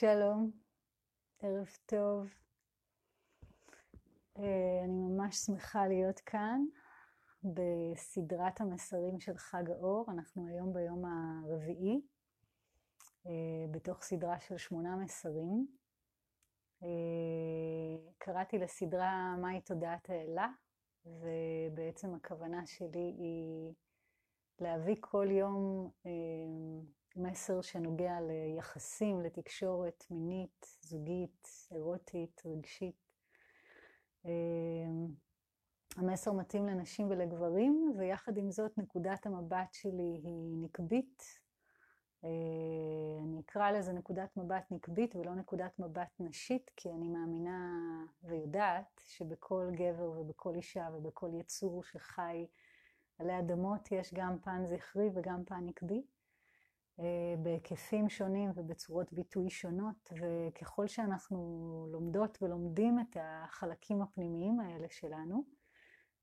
שלום, ערב טוב. אה, אני ממש שמחה להיות כאן בסדרת המסרים של חג האור. אנחנו היום ביום הרביעי, אה, בתוך סדרה של שמונה מסרים. אה, קראתי לסדרה מהי תודעת האלה, ובעצם הכוונה שלי היא להביא כל יום מסר שנוגע ליחסים, לתקשורת מינית, זוגית, אירוטית, רגשית. אמ, המסר מתאים לנשים ולגברים, ויחד עם זאת נקודת המבט שלי היא נקבית. אה, אני אקרא לזה נקודת מבט נקבית ולא נקודת מבט נשית, כי אני מאמינה ויודעת שבכל גבר ובכל אישה ובכל יצור שחי עלי אדמות יש גם פן זכרי וגם פן נקבי. אה, בהיקפים שונים ובצורות ביטוי שונות, וככל שאנחנו לומדות ולומדים את החלקים הפנימיים האלה שלנו,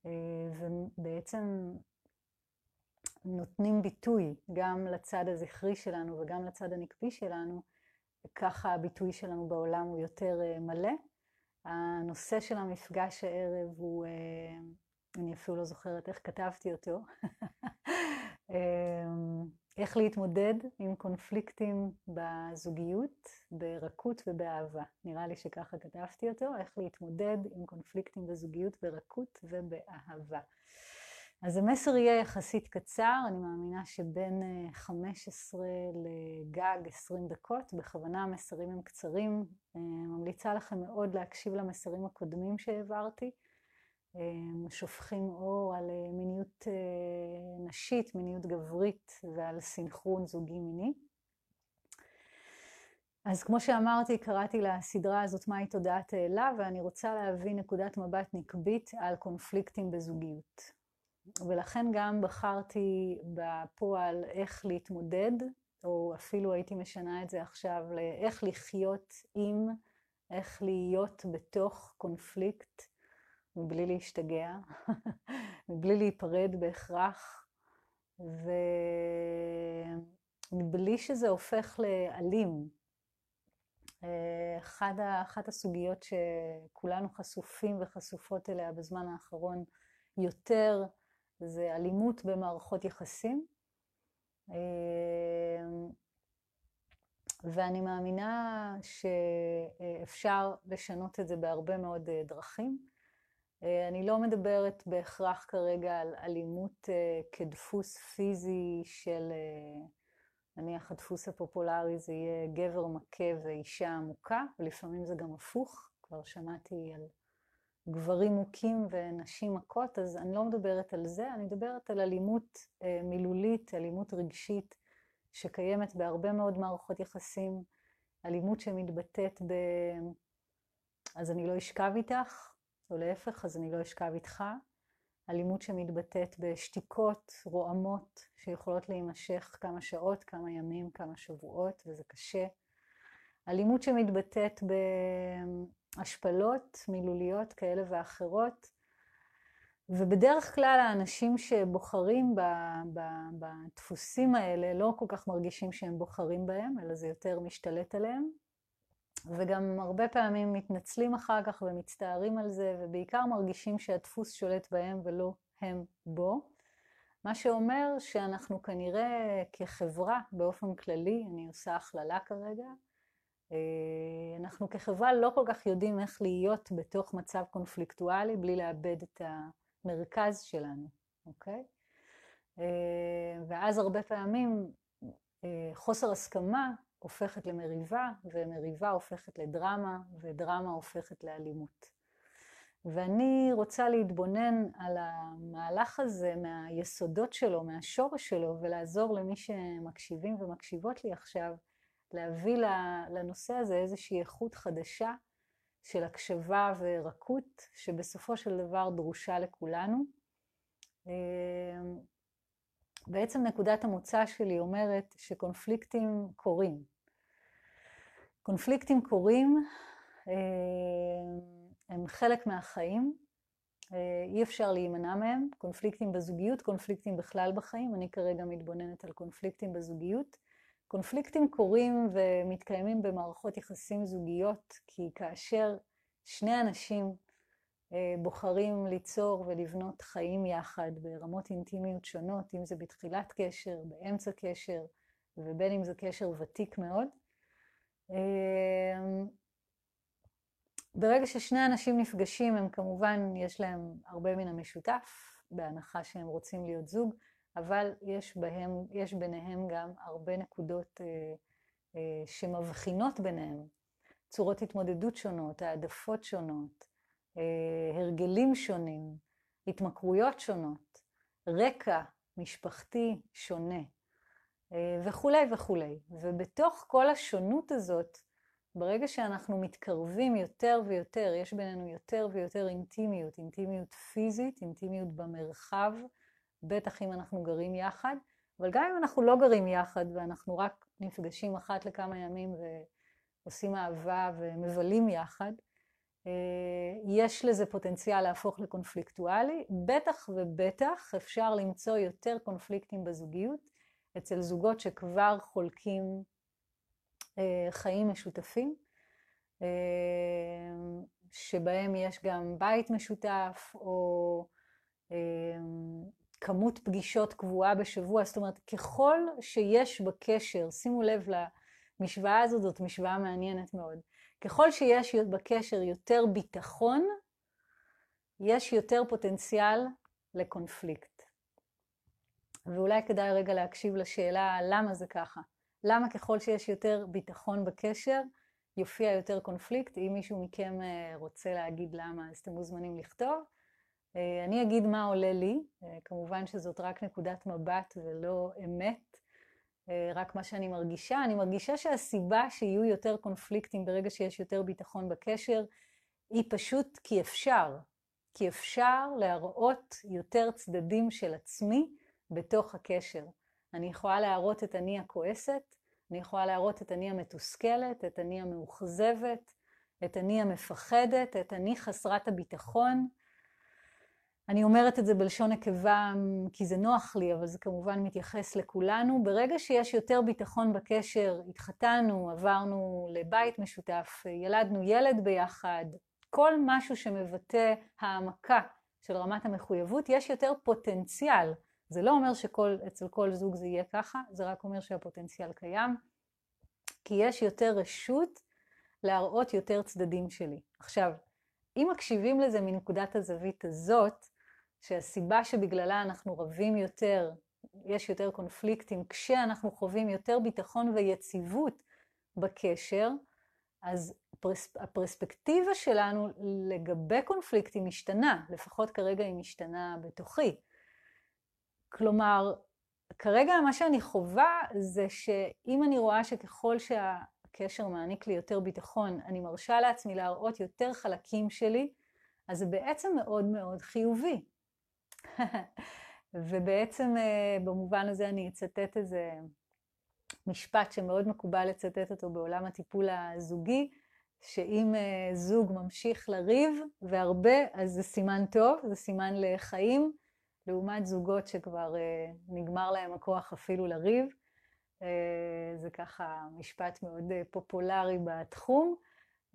אה, ובעצם נותנים ביטוי גם לצד הזכרי שלנו וגם לצד הנקבי שלנו, ככה הביטוי שלנו בעולם הוא יותר אה, מלא. הנושא של המפגש הערב הוא, אני אפילו לא זוכרת איך כתבתי אותו, איך להתמודד עם קונפליקטים בזוגיות, ברכות ובאהבה. נראה לי שככה כתבתי אותו, איך להתמודד עם קונפליקטים בזוגיות, ברכות ובאהבה. אז המסר יהיה יחסית קצר, אני מאמינה שבין 15 אה, לגג 20 דקות, בכוונה המסרים הם קצרים. אה, ממליצה לכם מאוד להקשיב למסרים הקודמים שהעברתי. שופכים אור על אה, מיניות אה, נשית, מיניות גברית ועל סינכרון זוגי מיני. אז כמו שאמרתי, קראתי לסדרה הזאת מהי תודעת האלה, ואני רוצה להביא נקודת מבט נקבית על קונפליקטים בזוגיות. ולכן גם בחרתי בפועל איך להתמודד, או אפילו הייתי משנה את זה עכשיו לאיך לחיות עם, איך להיות בתוך קונפליקט מבלי להשתגע, מבלי להיפרד בהכרח, ומבלי שזה הופך לאלים. אחד, אחת הסוגיות שכולנו חשופים וחשופות אליה בזמן האחרון יותר זה אלימות במערכות יחסים. ואני מאמינה שאפשר לשנות את זה בהרבה מאוד דרכים. אה, אני לא מדברת בהכרח כרגע על אלימות אה, כדפוס פיזי של, אה, נניח הדפוס הפופולרי זה יהיה גבר מכה ואישה מוכה, ולפעמים זה גם הפוך, כבר שמעתי על גברים מוכים ונשים מכות, אז אני לא מדברת על זה, אני מדברת על אלימות מילולית, אלימות רגשית, שקיימת בהרבה מאוד מערכות יחסים, אלימות שמתבטאת ב... אז אני לא אשכב איתך, או להפך, אז אני לא אשכב איתך. אלימות שמתבטאת בשתיקות רועמות שיכולות להימשך כמה שעות, כמה ימים, כמה שבועות, וזה קשה. אלימות שמתבטאת בהשפלות מילוליות כאלה ואחרות, ובדרך כלל האנשים שבוחרים בדפוסים האלה לא כל כך מרגישים שהם בוחרים בהם, אלא זה יותר משתלט עליהם. וגם הרבה פעמים מתנצלים אחר כך ומצטערים על זה, ובעיקר מרגישים שהדפוס שולט בהם ולא הם בו. מה שאומר שאנחנו כנראה כחברה באופן כללי, אני עושה הכללה כרגע, אה, אנחנו כחברה לא כל כך יודעים איך להיות בתוך מצב קונפליקטואלי בלי לאבד את המרכז שלנו, אוקיי? אה, ואז הרבה פעמים אה, חוסר הסכמה הופכת למריבה, ומריבה הופכת לדרמה, ודרמה הופכת לאלימות. ואני רוצה להתבונן על המהלך הזה מהיסודות שלו, מהשורש שלו, ולעזור למי שמקשיבים ומקשיבות לי עכשיו, להביא לנושא הזה איזושהי איכות חדשה של הקשבה ורכות, שבסופו של דבר דרושה לכולנו. בעצם נקודת המוצא שלי אומרת שקונפליקטים קורים. קונפליקטים קורים, אה, הם חלק מהחיים, אה, אי אפשר להימנע מהם, קונפליקטים בזוגיות, קונפליקטים בכלל בחיים, אני כרגע מתבוננת על קונפליקטים בזוגיות, קונפליקטים קורים ומתקיימים במערכות יחסים זוגיות, כי כאשר שני אנשים בוחרים ליצור ולבנות חיים יחד ברמות אינטימיות שונות, אם זה בתחילת קשר, באמצע קשר, ובין אם זה קשר ותיק מאוד. אה, ברגע ששני אנשים נפגשים, הם כמובן, יש להם הרבה מן המשותף, בהנחה שהם רוצים להיות זוג, אבל יש, בהם, יש ביניהם גם הרבה נקודות אה, אה, שמבחינות ביניהם. צורות התמודדות שונות, העדפות שונות, אה, הרגלים שונים, התמכרויות שונות, רקע משפחתי שונה, אה, וכולי וכולי. ובתוך כל השונות הזאת, ברגע שאנחנו מתקרבים יותר ויותר, יש בינינו יותר ויותר אינטימיות, אינטימיות פיזית, אינטימיות במרחב, בטח אם אנחנו גרים יחד, אבל גם אם אנחנו לא גרים יחד ואנחנו רק נפגשים אחת לכמה ימים ועושים אהבה ומבלים יחד, אה, יש לזה פוטנציאל להפוך לקונפליקטואלי. בטח ובטח אפשר למצוא יותר קונפליקטים בזוגיות אצל זוגות שכבר חולקים אה, חיים משותפים, אה, שבהם יש גם בית משותף או כמות פגישות קבועה בשבוע, זאת אומרת, ככל שיש בקשר, שימו לב למשוואה הזאת, זאת משוואה מעניינת מאוד, ככל שיש בקשר יותר ביטחון, יש יותר פוטנציאל לקונפליקט. ואולי כדאי רגע להקשיב לשאלה למה זה ככה. למה ככל שיש יותר ביטחון בקשר, יופיע יותר קונפליקט? אם מישהו מכם אה, רוצה להגיד למה, אז אתם מוזמנים לכתוב. אה, אני אגיד מה עולה לי, אה, כמובן שזאת רק נקודת מבט ולא אמת, רק מה שאני מרגישה. אני מרגישה שהסיבה שיהיו יותר קונפליקטים ברגע שיש יותר ביטחון בקשר, היא פשוט כי אפשר. כי אפשר להראות יותר צדדים של עצמי בתוך הקשר. אני יכולה להראות את אני הכועסת, אני יכולה להראות את אני המתוסכלת, את אני המאוכזבת, את אני המפחדת, את אני חסרת הביטחון. אני אומרת את זה בלשון נקבה כי זה נוח לי, אבל זה כמובן מתייחס לכולנו. ברגע שיש יותר ביטחון בקשר, התחתנו, עברנו לבית משותף, ילדנו ילד ביחד, כל משהו שמבטא העמקה של רמת המחויבות, יש יותר פוטנציאל. זה לא אומר שאצל כל זוג זה יהיה ככה, זה רק אומר שהפוטנציאל קיים, כי יש יותר רשות להראות יותר צדדים שלי. עכשיו, אם מקשיבים לזה מנקודת הזווית הזאת, שהסיבה שבגללה אנחנו רבים יותר, יש יותר קונפליקטים, כשאנחנו חווים יותר ביטחון ויציבות בקשר, אז הפרספקטיבה שלנו לגבי קונפליקטים משתנה, לפחות כרגע היא משתנה בתוכי. כלומר, כרגע מה שאני חווה זה שאם אני רואה שככל שהקשר מעניק לי יותר ביטחון, אני מרשה לעצמי להראות יותר חלקים שלי, אז זה בעצם מאוד מאוד חיובי. ובעצם אה, במובן הזה אני אצטט איזה משפט שמאוד מקובל לצטט אותו בעולם הטיפול הזוגי, שאם אה, זוג ממשיך לריב והרבה, אז זה סימן טוב, זה סימן לחיים, לעומת זוגות שכבר אה, נגמר להם הכוח אפילו לריב. זה ככה משפט מאוד פופולרי בתחום.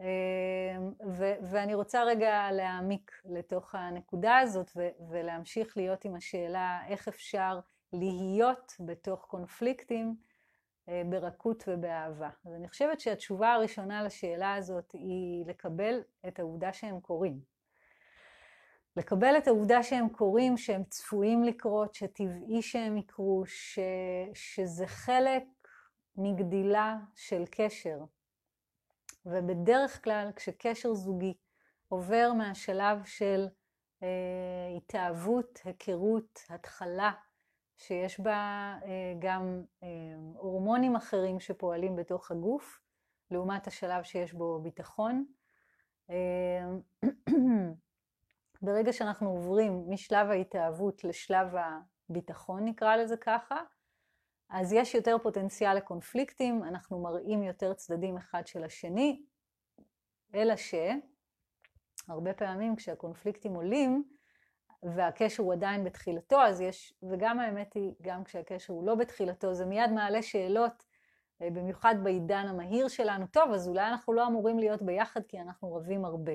אמ, ו- ואני רוצה רגע להעמיק לתוך הנקודה הזאת ו- ולהמשיך להיות עם השאלה איך אפשר להיות בתוך קונפליקטים אה, ברכות ובאהבה. אז אני חושבת שהתשובה הראשונה לשאלה הזאת היא לקבל את העובדה שהם קורים. לקבל את העובדה שהם קורים, שהם צפויים לקרות, שטבעי שהם יקרו, ש- שזה חלק מגדילה של קשר, ובדרך כלל כשקשר זוגי עובר מהשלב של אה, התאהבות, היכרות, התחלה, שיש בה אה, גם אה, הורמונים אחרים שפועלים בתוך הגוף, לעומת השלב שיש בו ביטחון. אה, ברגע שאנחנו עוברים משלב ההתאהבות לשלב הביטחון, נקרא לזה ככה, אז יש יותר פוטנציאל לקונפליקטים, אנחנו מראים יותר צדדים אחד של השני, אלא שהרבה פעמים כשהקונפליקטים עולים והקשר הוא עדיין בתחילתו, אז יש, וגם האמת היא, גם כשהקשר הוא לא בתחילתו, זה מיד מעלה שאלות במיוחד בעידן המהיר שלנו. טוב, אז אולי אנחנו לא אמורים להיות ביחד כי אנחנו רבים הרבה.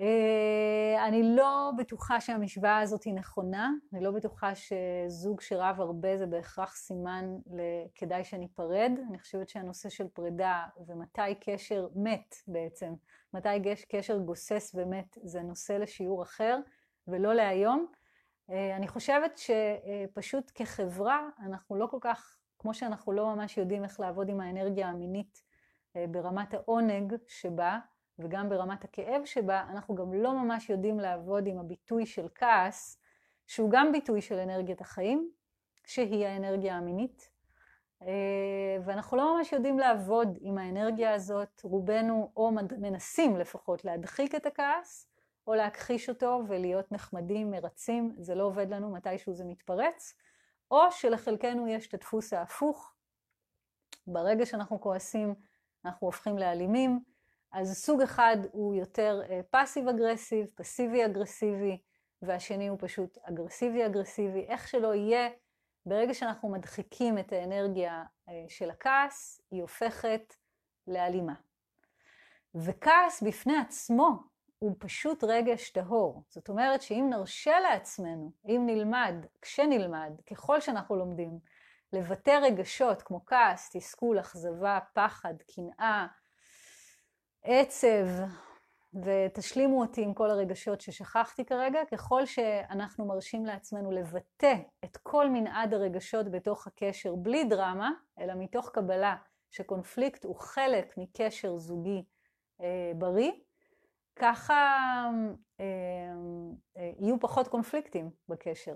אה, אני לא בטוחה שהמשוואה הזאת היא נכונה, אני לא בטוחה שזוג שרב הרבה זה בהכרח סימן לכדאי שניפרד. אני חושבת שהנושא של פרידה ומתי קשר מת בעצם, מתי קשר גוסס ומת, זה נושא לשיעור אחר ולא להיום. אה, אני חושבת שפשוט כחברה אנחנו לא כל כך, כמו שאנחנו לא ממש יודעים איך לעבוד עם האנרגיה המינית אה, ברמת העונג שבה, וגם ברמת הכאב שבה, אנחנו גם לא ממש יודעים לעבוד עם הביטוי של כעס, שהוא גם ביטוי של אנרגיית החיים, שהיא האנרגיה המינית. אה, ואנחנו לא ממש יודעים לעבוד עם האנרגיה הזאת, רובנו או מנסים לפחות להדחיק את הכעס, או להכחיש אותו ולהיות נחמדים, מרצים, זה לא עובד לנו, מתישהו זה מתפרץ, או שלחלקנו יש את הדפוס ההפוך, ברגע שאנחנו כועסים אנחנו הופכים לאלימים, אז סוג אחד הוא יותר passive aggressive, פסיבי אגרסיבי, והשני הוא פשוט אגרסיבי אגרסיבי. איך שלא יהיה, ברגע שאנחנו מדחיקים את האנרגיה אה, של הכעס, היא הופכת לאלימה. וכעס בפני עצמו הוא פשוט רגש טהור. זאת אומרת שאם נרשה לעצמנו, אם נלמד, כשנלמד, ככל שאנחנו לומדים, לבטא רגשות כמו כעס, תסכול, אכזבה, פחד, קנאה, עצב, ותשלימו אותי עם כל הרגשות ששכחתי כרגע, ככל שאנחנו מרשים לעצמנו לבטא את כל מנעד הרגשות בתוך הקשר בלי דרמה, אלא מתוך קבלה שקונפליקט הוא חלק מקשר זוגי אה, בריא, ככה אה, אה, יהיו פחות קונפליקטים בקשר,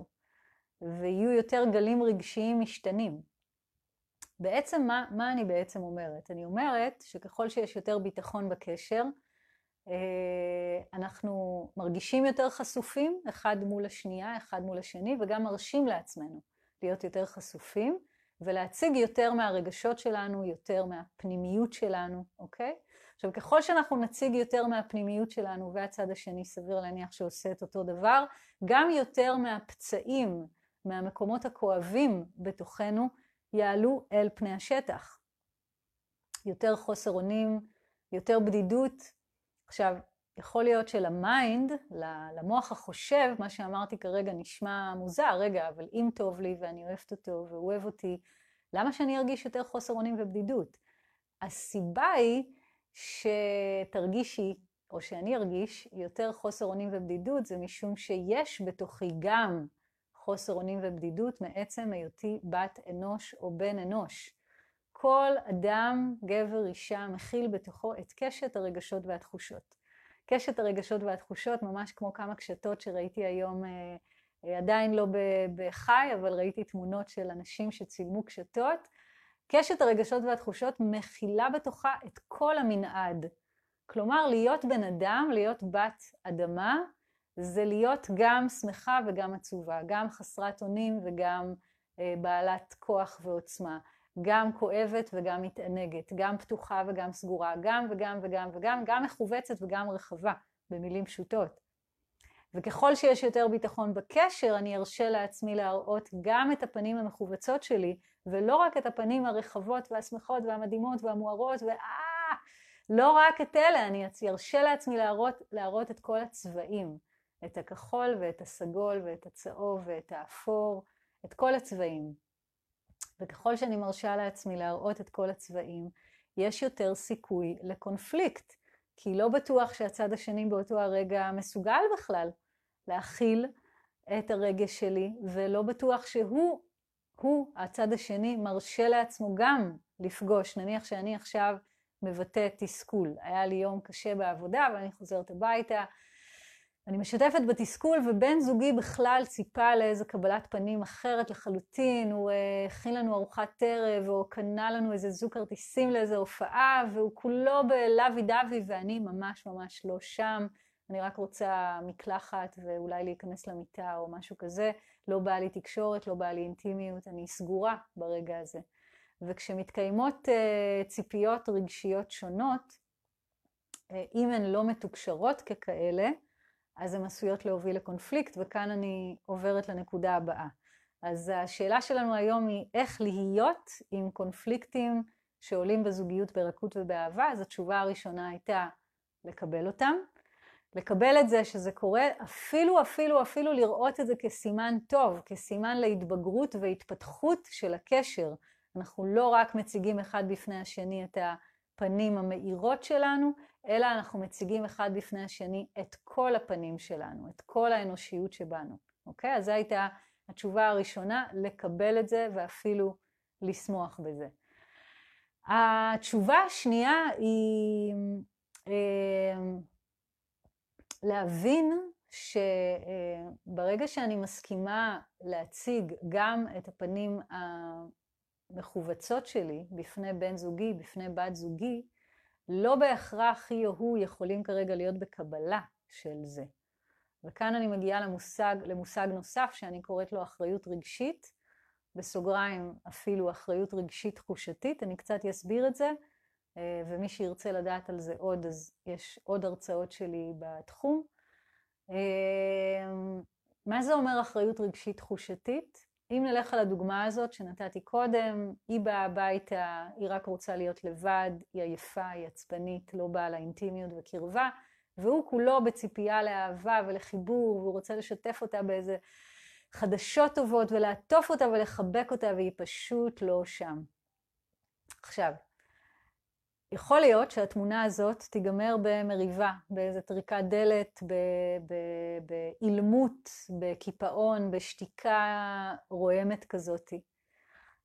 ויהיו יותר גלים רגשיים משתנים. בעצם מה, מה אני בעצם אומרת? אני אומרת שככל שיש יותר ביטחון בקשר, אה, אנחנו מרגישים יותר חשופים אחד מול השנייה, אחד מול השני, וגם מרשים לעצמנו להיות יותר חשופים, ולהציג יותר מהרגשות שלנו, יותר מהפנימיות שלנו, אוקיי? עכשיו, ככל שאנחנו נציג יותר מהפנימיות שלנו, והצד השני סביר להניח שעושה את אותו דבר, גם יותר מהפצעים, מהמקומות הכואבים בתוכנו, יעלו אל פני השטח. יותר חוסר אונים, יותר בדידות. עכשיו, יכול להיות שלמיינד, למוח החושב, מה שאמרתי כרגע נשמע מוזר, רגע, אבל אם טוב לי ואני אוהבת אותו והוא אוהב אותי, למה שאני ארגיש יותר חוסר אונים ובדידות? הסיבה היא שתרגישי, או שאני ארגיש, יותר חוסר אונים ובדידות, זה משום שיש בתוכי גם חוסר אונים ובדידות מעצם היותי בת אנוש או בן אנוש. כל אדם, גבר, אישה, מכיל בתוכו את קשת הרגשות והתחושות. קשת הרגשות והתחושות, ממש כמו כמה קשתות שראיתי היום, אה, אה, עדיין לא בחי, אבל ראיתי תמונות של אנשים שצילמו קשתות. קשת הרגשות והתחושות מכילה בתוכה את כל המנעד. כלומר, להיות בן אדם, להיות בת אדמה, זה להיות גם שמחה וגם עצובה, גם חסרת אונים וגם אה, בעלת כוח ועוצמה, גם כואבת וגם מתענגת, גם פתוחה וגם סגורה, גם וגם וגם וגם, גם מכווצת וגם רחבה, במילים פשוטות. וככל שיש יותר ביטחון בקשר, אני ארשה לעצמי להראות גם את הפנים המכווצות שלי, ולא רק את הפנים הרחבות והשמחות והמדהימות והמוארות, ואה, לא רק את אלה, אני ארשה לעצמי להראות, להראות את כל הצבעים. את הכחול ואת הסגול ואת הצהוב ואת האפור, את כל הצבעים. וככל שאני מרשה לעצמי להראות את כל הצבעים, יש יותר סיכוי לקונפליקט, כי לא בטוח שהצד השני באותו הרגע מסוגל בכלל להכיל את הרגש שלי, ולא בטוח שהוא, הוא, הצד השני, מרשה לעצמו גם לפגוש. נניח שאני עכשיו מבטא תסכול. היה לי יום קשה בעבודה ואני חוזרת הביתה, אני משתפת בתסכול, ובן זוגי בכלל ציפה לאיזו קבלת פנים אחרת לחלוטין, הוא אה, הכין לנו ארוחת ערב, או קנה לנו איזה זוג כרטיסים לאיזו הופעה, והוא כולו בלוי דווי, ואני ממש ממש לא שם. אני רק רוצה מקלחת ואולי להיכנס למיטה או משהו כזה. לא בא לי תקשורת, לא בא לי אינטימיות, אני סגורה ברגע הזה. וכשמתקיימות uh, ציפיות רגשיות שונות, uh, אם הן לא מתוקשרות ככאלה, אז הן עשויות להוביל לקונפליקט, וכאן אני עוברת לנקודה הבאה. אז השאלה שלנו היום היא איך להיות עם קונפליקטים שעולים בזוגיות ברכות ובאהבה, אז התשובה הראשונה הייתה לקבל אותם. לקבל את זה שזה קורה, אפילו, אפילו, אפילו לראות את זה כסימן טוב, כסימן להתבגרות והתפתחות של הקשר. אנחנו לא רק מציגים אחד בפני השני את הפנים המאירות שלנו, אלא אנחנו מציגים אחד בפני השני את כל הפנים שלנו, את כל האנושיות שבנו, אוקיי? אז זו הייתה התשובה הראשונה, לקבל את זה ואפילו לשמוח בזה. התשובה השנייה היא אה, להבין שברגע שאני מסכימה להציג גם את הפנים המכווצות שלי בפני בן זוגי, בפני בת זוגי, לא בהכרח היא או הוא יכולים כרגע להיות בקבלה של זה. וכאן אני מגיעה למושג, למושג נוסף שאני קוראת לו אחריות רגשית, בסוגריים אפילו אחריות רגשית תחושתית, אני קצת אסביר את זה, אה, ומי שירצה לדעת על זה עוד, אז יש עוד הרצאות שלי בתחום. אה, מה זה אומר אחריות רגשית תחושתית? אם נלך על הדוגמה הזאת שנתתי קודם, היא באה הביתה, היא רק רוצה להיות לבד, היא עייפה, היא עצבנית, לא באה לאינטימיות וקרבה, והוא כולו בציפייה לאהבה ולחיבור, והוא רוצה לשתף אותה באיזה חדשות טובות ולעטוף אותה ולחבק אותה, והיא פשוט לא שם. עכשיו, יכול להיות שהתמונה הזאת תיגמר במריבה, באיזה טריקת דלת, באילמות, בקיפאון, בשתיקה רועמת כזאתי.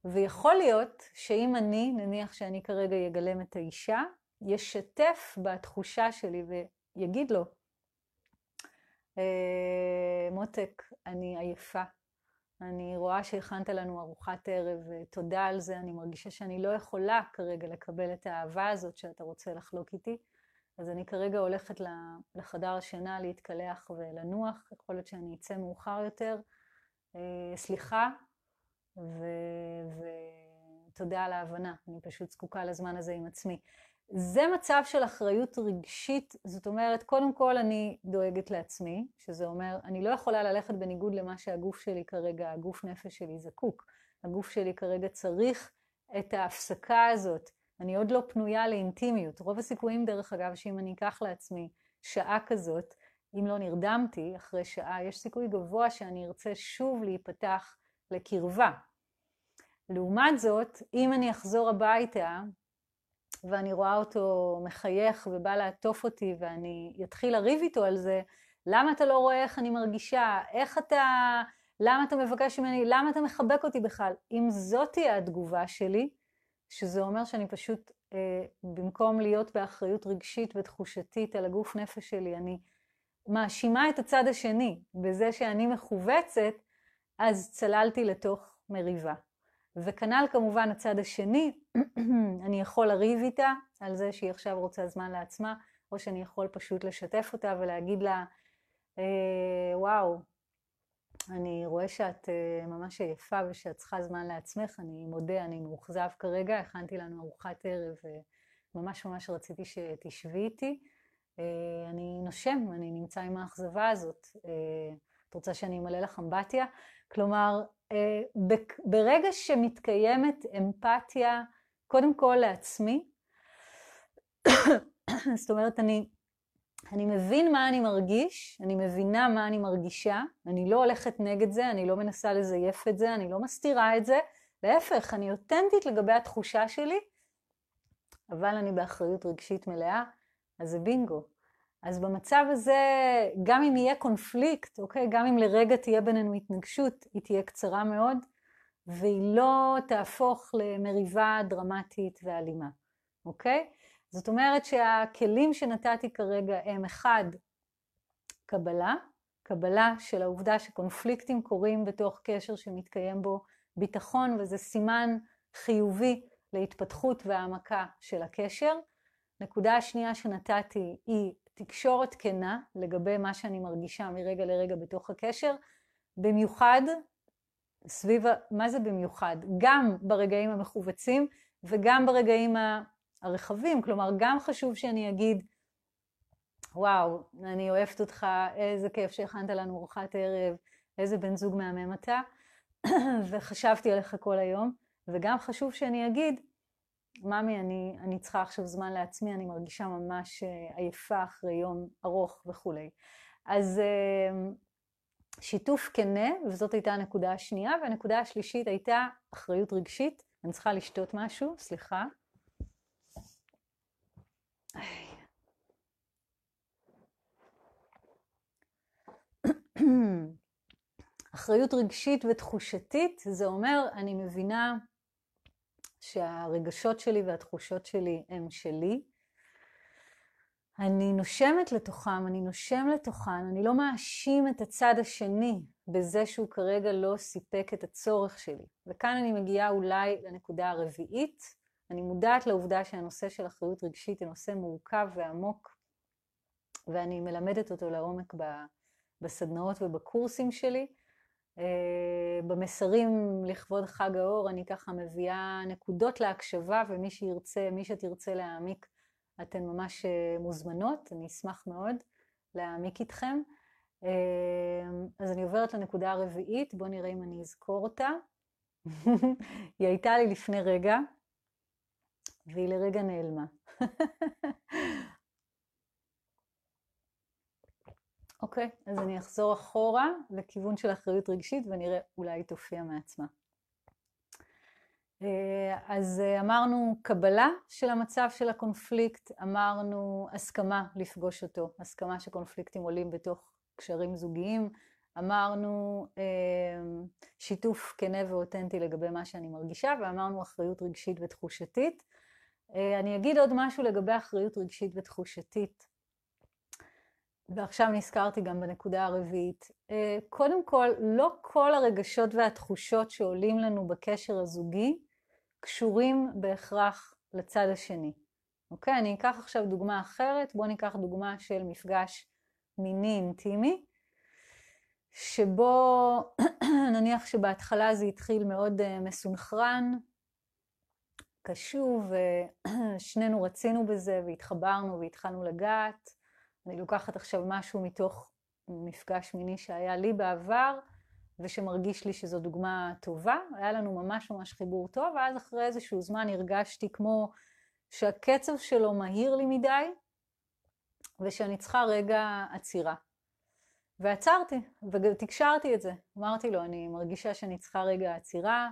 ויכול להיות שאם אני, נניח שאני כרגע אגלם את האישה, ישתף בתחושה שלי ויגיד לו, אה, מותק, אני עייפה, אני רואה שהכנת לנו ארוחת ערב, תודה על זה, אני מרגישה שאני לא יכולה כרגע לקבל את האהבה הזאת שאתה רוצה לחלוק איתי, אז אני כרגע הולכת לחדר השינה להתקלח ולנוח, יכול להיות שאני אצא מאוחר יותר. אה, סליחה, ותודה על ההבנה, אני פשוט זקוקה לזמן הזה עם עצמי. זה מצב של אחריות רגשית, זאת אומרת, קודם כל אני דואגת לעצמי, שזה אומר, אני לא יכולה ללכת בניגוד למה שהגוף שלי כרגע, הגוף נפש שלי זקוק. הגוף שלי כרגע צריך את ההפסקה הזאת. אני עוד לא פנויה לאינטימיות. רוב הסיכויים, דרך אגב, שאם אני אקח לעצמי שעה כזאת, אם לא נרדמתי אחרי שעה, יש סיכוי גבוה שאני ארצה שוב להיפתח לקרבה. לעומת זאת, אם אני אחזור הביתה ואני רואה אותו מחייך ובא לעטוף אותי ואני אתחיל לריב איתו על זה, למה אתה לא רואה איך אני מרגישה? איך אתה... למה אתה מבקש ממני? למה אתה מחבק אותי בכלל? אם זאת תהיה התגובה שלי, שזה אומר שאני פשוט, אה, במקום להיות באחריות רגשית ותחושתית על הגוף נפש שלי, אני מאשימה את הצד השני בזה שאני מכווצת, אז צללתי לתוך מריבה. וכנ"ל כמובן הצד השני, אני יכול לריב איתה על זה שהיא עכשיו רוצה זמן לעצמה, או שאני יכול פשוט לשתף אותה ולהגיד לה, אה, וואו, אני רואה שאת אה, ממש עייפה ושאת צריכה זמן לעצמך, אני מודה, אני מאוכזב כרגע, הכנתי לנו ארוחת ערב וממש ממש רציתי שתשבי איתי. אה, אני נושם, אני נמצא עם האכזבה הזאת. אה, את רוצה שאני אמלא לך אמבטיה? כלומר, אה, ברגע שמתקיימת אמפתיה, קודם כל לעצמי, זאת אומרת, אני, אני מבין מה אני מרגיש, אני מבינה מה אני מרגישה, אני לא הולכת נגד זה, אני לא מנסה לזייף את זה, אני לא מסתירה את זה, להפך, אני אותנטית לגבי התחושה שלי, אבל אני באחריות רגשית מלאה, אז זה בינגו. אז במצב הזה, גם אם יהיה קונפליקט, אוקיי? גם אם לרגע תהיה בינינו התנגשות, היא תהיה קצרה מאוד, והיא לא תהפוך למריבה דרמטית ואלימה, אוקיי? זאת אומרת שהכלים שנתתי כרגע הם אחד, קבלה, קבלה של העובדה שקונפליקטים קורים בתוך קשר שמתקיים בו ביטחון, וזה סימן חיובי להתפתחות והעמקה של הקשר. נקודה השנייה שנתתי היא תקשורת כנה לגבי מה שאני מרגישה מרגע לרגע בתוך הקשר, במיוחד סביב, מה זה במיוחד? גם ברגעים המכווצים וגם ברגעים הרחבים, כלומר גם חשוב שאני אגיד, וואו, אני אוהבת אותך, איזה כיף שהכנת לנו ארוחת ערב, איזה בן זוג מהמם אתה, וחשבתי עליך כל היום, וגם חשוב שאני אגיד, ממי, אני, אני צריכה עכשיו זמן לעצמי, אני מרגישה ממש אה, עייפה אחרי יום ארוך וכולי. אז אה, שיתוף כנה, וזאת הייתה הנקודה השנייה, והנקודה השלישית הייתה אחריות רגשית. אני צריכה לשתות משהו, סליחה. אחריות רגשית ותחושתית, זה אומר, אני מבינה שהרגשות שלי והתחושות שלי הם שלי. אני נושמת לתוכם, אני נושם לתוכן, אני לא מאשים את הצד השני בזה שהוא כרגע לא סיפק את הצורך שלי. וכאן אני מגיעה אולי לנקודה הרביעית. אני מודעת לעובדה שהנושא של אחריות רגשית הוא נושא מורכב ועמוק, ואני מלמדת אותו לעומק בסדנאות ובקורסים שלי. אה, במסרים לכבוד חג האור אני ככה מביאה נקודות להקשבה ומי שירצה, מי שתרצה להעמיק אתן ממש אה, מוזמנות, אני אשמח מאוד להעמיק איתכם. אה, אז אני עוברת לנקודה הרביעית, בואו נראה אם אני אזכור אותה. היא הייתה לי לפני רגע, והיא לרגע נעלמה. אוקיי, אז אני אחזור אחורה לכיוון של אחריות רגשית ונראה אולי היא תופיע מעצמה. אה, אז אה, אמרנו קבלה של המצב של הקונפליקט, אמרנו הסכמה לפגוש אותו, הסכמה שקונפליקטים עולים בתוך קשרים זוגיים, אמרנו אה, שיתוף כנה ואותנטי לגבי מה שאני מרגישה, ואמרנו אחריות רגשית ותחושתית. אני אגיד עוד משהו לגבי אחריות רגשית ותחושתית. ועכשיו נזכרתי גם בנקודה הרביעית. אה, קודם כל, לא כל הרגשות והתחושות שעולים לנו בקשר הזוגי קשורים בהכרח לצד השני. אוקיי? אני אקח עכשיו דוגמה אחרת, בואו ניקח דוגמה של מפגש מיני אינטימי, שבו נניח שבהתחלה זה התחיל מאוד אה, מסונכרן, קשוב, ושנינו רצינו בזה והתחברנו והתחלנו לגעת. אני לוקחת עכשיו משהו מתוך מפגש מיני שהיה לי בעבר, ושמרגיש לי שזו דוגמה טובה. היה לנו ממש ממש חיבור טוב, ואז אחרי איזשהו זמן הרגשתי כמו שהקצב שלו מהיר לי מדי, ושאני צריכה רגע עצירה. ועצרתי, ותקשרתי את זה. אמרתי לו, אני מרגישה שאני צריכה רגע עצירה,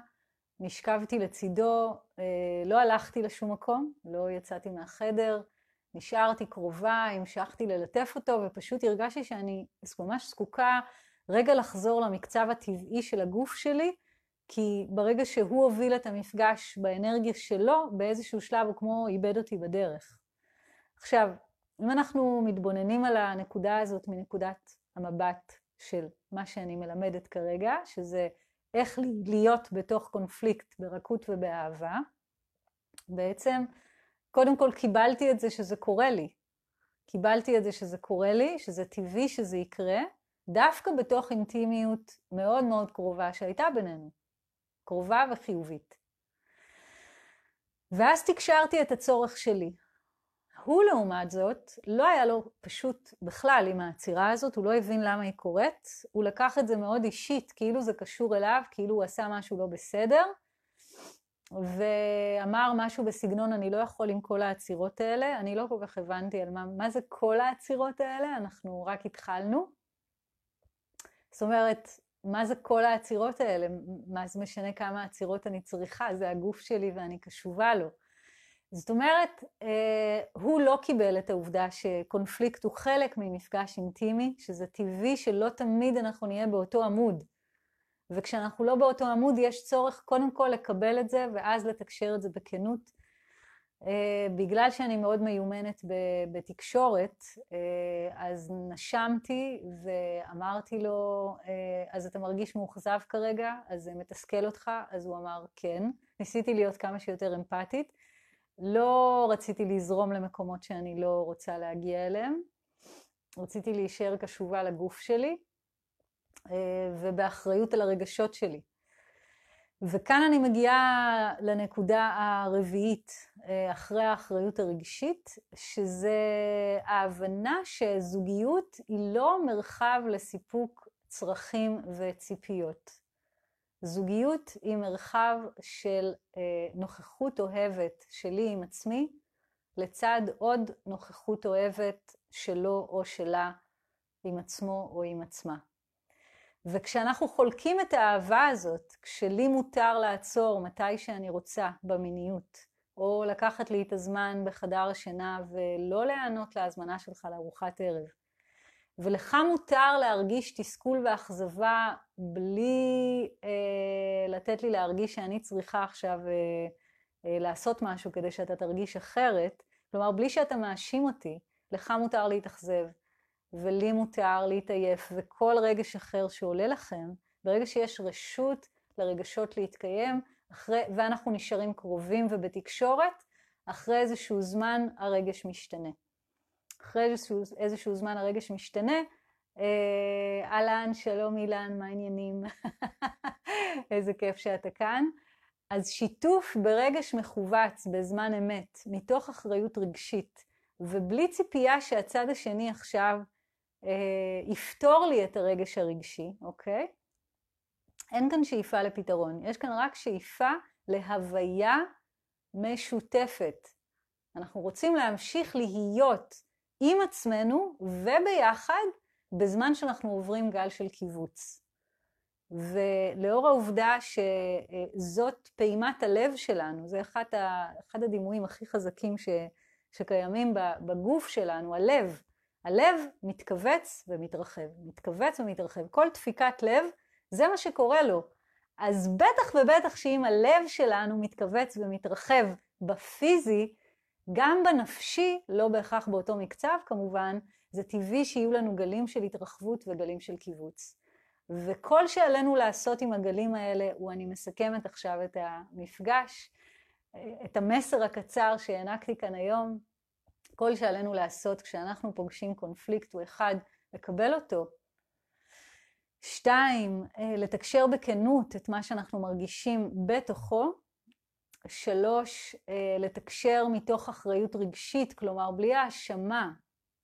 נשכבתי לצידו, אה, לא הלכתי לשום מקום, לא יצאתי מהחדר, נשארתי קרובה, המשכתי ללטף אותו, ופשוט הרגשתי שאני ממש זקוקה רגע לחזור למקצב הטבעי של הגוף שלי, כי ברגע שהוא הוביל את המפגש באנרגיה שלו, באיזשהו שלב הוא כמו איבד אותי בדרך. עכשיו, אם אנחנו מתבוננים על הנקודה הזאת מנקודת המבט של מה שאני מלמדת כרגע, שזה איך להיות בתוך קונפליקט ברכות ובאהבה, בעצם קודם כל קיבלתי את זה שזה קורה לי. קיבלתי את זה שזה קורה לי, שזה טבעי שזה יקרה, דווקא בתוך אינטימיות מאוד מאוד קרובה שהייתה בינינו. קרובה וחיובית. ואז תקשרתי את הצורך שלי. הוא לעומת זאת, לא היה לו פשוט בכלל עם העצירה הזאת, הוא לא הבין למה היא קורית, הוא לקח את זה מאוד אישית, כאילו זה קשור אליו, כאילו הוא עשה משהו לא בסדר, ואמר משהו בסגנון, אני לא יכול עם כל העצירות האלה. אני לא כל כך הבנתי על מה, מה זה כל העצירות האלה, אנחנו רק התחלנו. זאת אומרת, מה זה כל העצירות האלה? מה זה משנה כמה עצירות אני צריכה? זה הגוף שלי ואני קשובה לו. זאת אומרת, אה, הוא לא קיבל את העובדה שקונפליקט הוא חלק ממפגש אינטימי, שזה טבעי שלא תמיד אנחנו נהיה באותו עמוד. וכשאנחנו לא באותו עמוד יש צורך קודם כל לקבל את זה ואז לתקשר את זה בכנות. Uh, בגלל שאני מאוד מיומנת בתקשורת, uh, אז נשמתי ואמרתי לו, uh, אז אתה מרגיש מאוכזב כרגע? אז זה מתסכל אותך? אז הוא אמר, כן. ניסיתי להיות כמה שיותר אמפתית. לא רציתי לזרום למקומות שאני לא רוצה להגיע אליהם. רציתי להישאר קשובה לגוף שלי. אה, ובאחריות על הרגשות שלי. וכאן אני מגיעה לנקודה הרביעית אה, אחרי האחריות הרגשית, שזה ההבנה שזוגיות היא לא מרחב לסיפוק צרכים וציפיות. זוגיות היא מרחב של אה, נוכחות אוהבת שלי עם עצמי, לצד עוד נוכחות אוהבת שלו או שלה עם עצמו או עם עצמה. וכשאנחנו חולקים את האהבה הזאת, כשלי מותר לעצור מתי שאני רוצה במיניות, או לקחת לי את הזמן בחדר השינה ולא להיענות להזמנה שלך לארוחת ערב, ולך מותר להרגיש תסכול ואכזבה בלי אה, לתת לי להרגיש שאני צריכה עכשיו אה, אה, לעשות משהו כדי שאתה תרגיש אחרת, כלומר בלי שאתה מאשים אותי, לך מותר להתאכזב, ולי מותר להתעייף, וכל רגש אחר שעולה לכם, ברגע שיש רשות לרגשות להתקיים, אחרי, ואנחנו נשארים קרובים ובתקשורת, אחרי איזשהו זמן הרגש משתנה. אחרי איזשהו, איזשהו זמן הרגש משתנה, אה, אהלן, שלום אילן, מה העניינים? איזה כיף שאתה כאן. אז שיתוף ברגש מכווץ בזמן אמת, מתוך אחריות רגשית, ובלי ציפייה שהצד השני עכשיו יפתור לי את הרגש הרגשי, אוקיי? אין כאן שאיפה לפתרון, יש כאן רק שאיפה להוויה משותפת. אנחנו רוצים להמשיך להיות עם עצמנו וביחד בזמן שאנחנו עוברים גל של קיבוץ. ולאור העובדה שזאת פעימת הלב שלנו, זה אחד הדימויים הכי חזקים ש, שקיימים בגוף שלנו, הלב. הלב מתכווץ ומתרחב, מתכווץ ומתרחב. כל דפיקת לב, זה מה שקורה לו. אז בטח ובטח שאם הלב שלנו מתכווץ ומתרחב בפיזי, גם בנפשי, לא בהכרח באותו מקצב כמובן, זה טבעי שיהיו לנו גלים של התרחבות וגלים של קיבוץ. וכל שעלינו לעשות עם הגלים האלה הוא, אני מסכמת עכשיו את המפגש, את המסר הקצר שהענקתי כאן היום, כל שעלינו לעשות כשאנחנו פוגשים קונפליקט הוא אחד, לקבל אותו. שתיים, לתקשר בכנות את מה שאנחנו מרגישים בתוכו, שלוש, אה, לתקשר מתוך אחריות רגשית, כלומר בלי האשמה,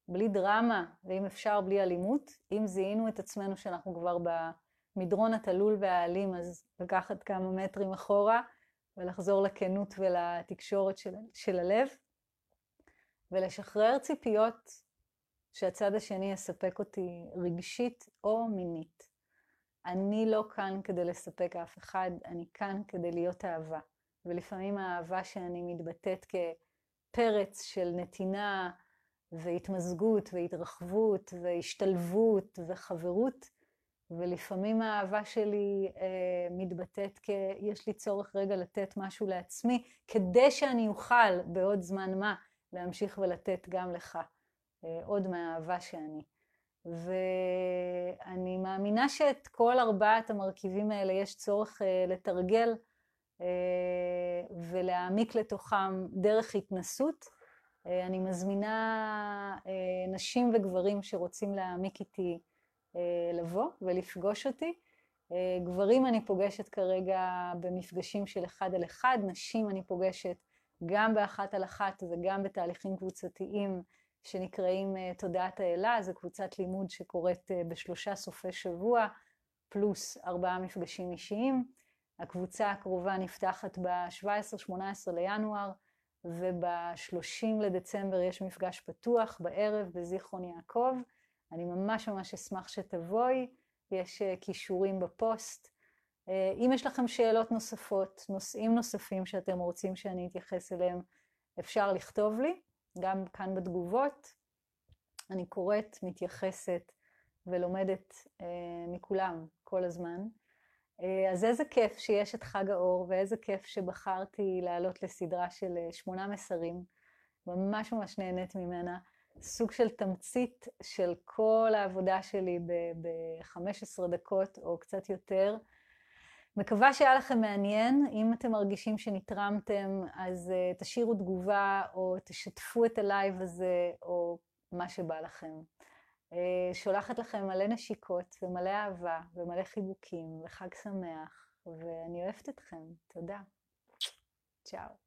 בלי דרמה, ואם אפשר בלי אלימות. אם זיהינו את עצמנו שאנחנו כבר במדרון התלול והאלים, אז לקחת כמה מטרים אחורה ולחזור לכנות ולתקשורת של, של הלב, ולשחרר ציפיות שהצד השני יספק אותי רגשית או מינית. אני לא כאן כדי לספק אף אחד, אני כאן כדי להיות אהבה. ולפעמים האהבה שאני מתבטאת כפרץ של נתינה והתמזגות והתרחבות והשתלבות וחברות, ולפעמים האהבה שלי אה, מתבטאת כ... יש לי צורך רגע לתת משהו לעצמי, כדי שאני אוכל בעוד זמן מה להמשיך ולתת גם לך אה, עוד מהאהבה שאני. ואני מאמינה שאת כל ארבעת המרכיבים האלה יש צורך אה, לתרגל אה, ולהעמיק לתוכם דרך התנסות. אני מזמינה נשים וגברים שרוצים להעמיק איתי לבוא ולפגוש אותי. גברים אני פוגשת כרגע במפגשים של אחד על אחד, נשים אני פוגשת גם באחת על אחת וגם בתהליכים קבוצתיים שנקראים תודעת האלה, זו קבוצת לימוד שקורית בשלושה סופי שבוע, פלוס ארבעה מפגשים אישיים. הקבוצה הקרובה נפתחת ב-17-18 לינואר, וב-30 לדצמבר יש מפגש פתוח בערב בזיכרון יעקב. אני ממש ממש אשמח שתבואי, יש אה, כישורים בפוסט. אה, אם יש לכם שאלות נוספות, נושאים נוספים שאתם רוצים שאני אתייחס אליהם, אפשר לכתוב לי, גם כאן בתגובות. אני קוראת, מתייחסת ולומדת אה, מכולם כל הזמן. אה, אז איזה כיף שיש את חג האור, ואיזה כיף שבחרתי לעלות לסדרה של אה, שמונה מסרים. ממש ממש נהנית ממנה. סוג של תמצית של כל העבודה שלי ב-15 דקות או קצת יותר. מקווה שהיה לכם מעניין. אם אתם מרגישים שנתרמתם, אז אה, תשאירו תגובה או תשתפו את הלייב הזה או מה שבא לכם. אה, שולחת לכם מלא נשיקות ומלא אהבה ומלא חיבוקים וחג שמח, ואני אוהבת אתכם. תודה. צ'או.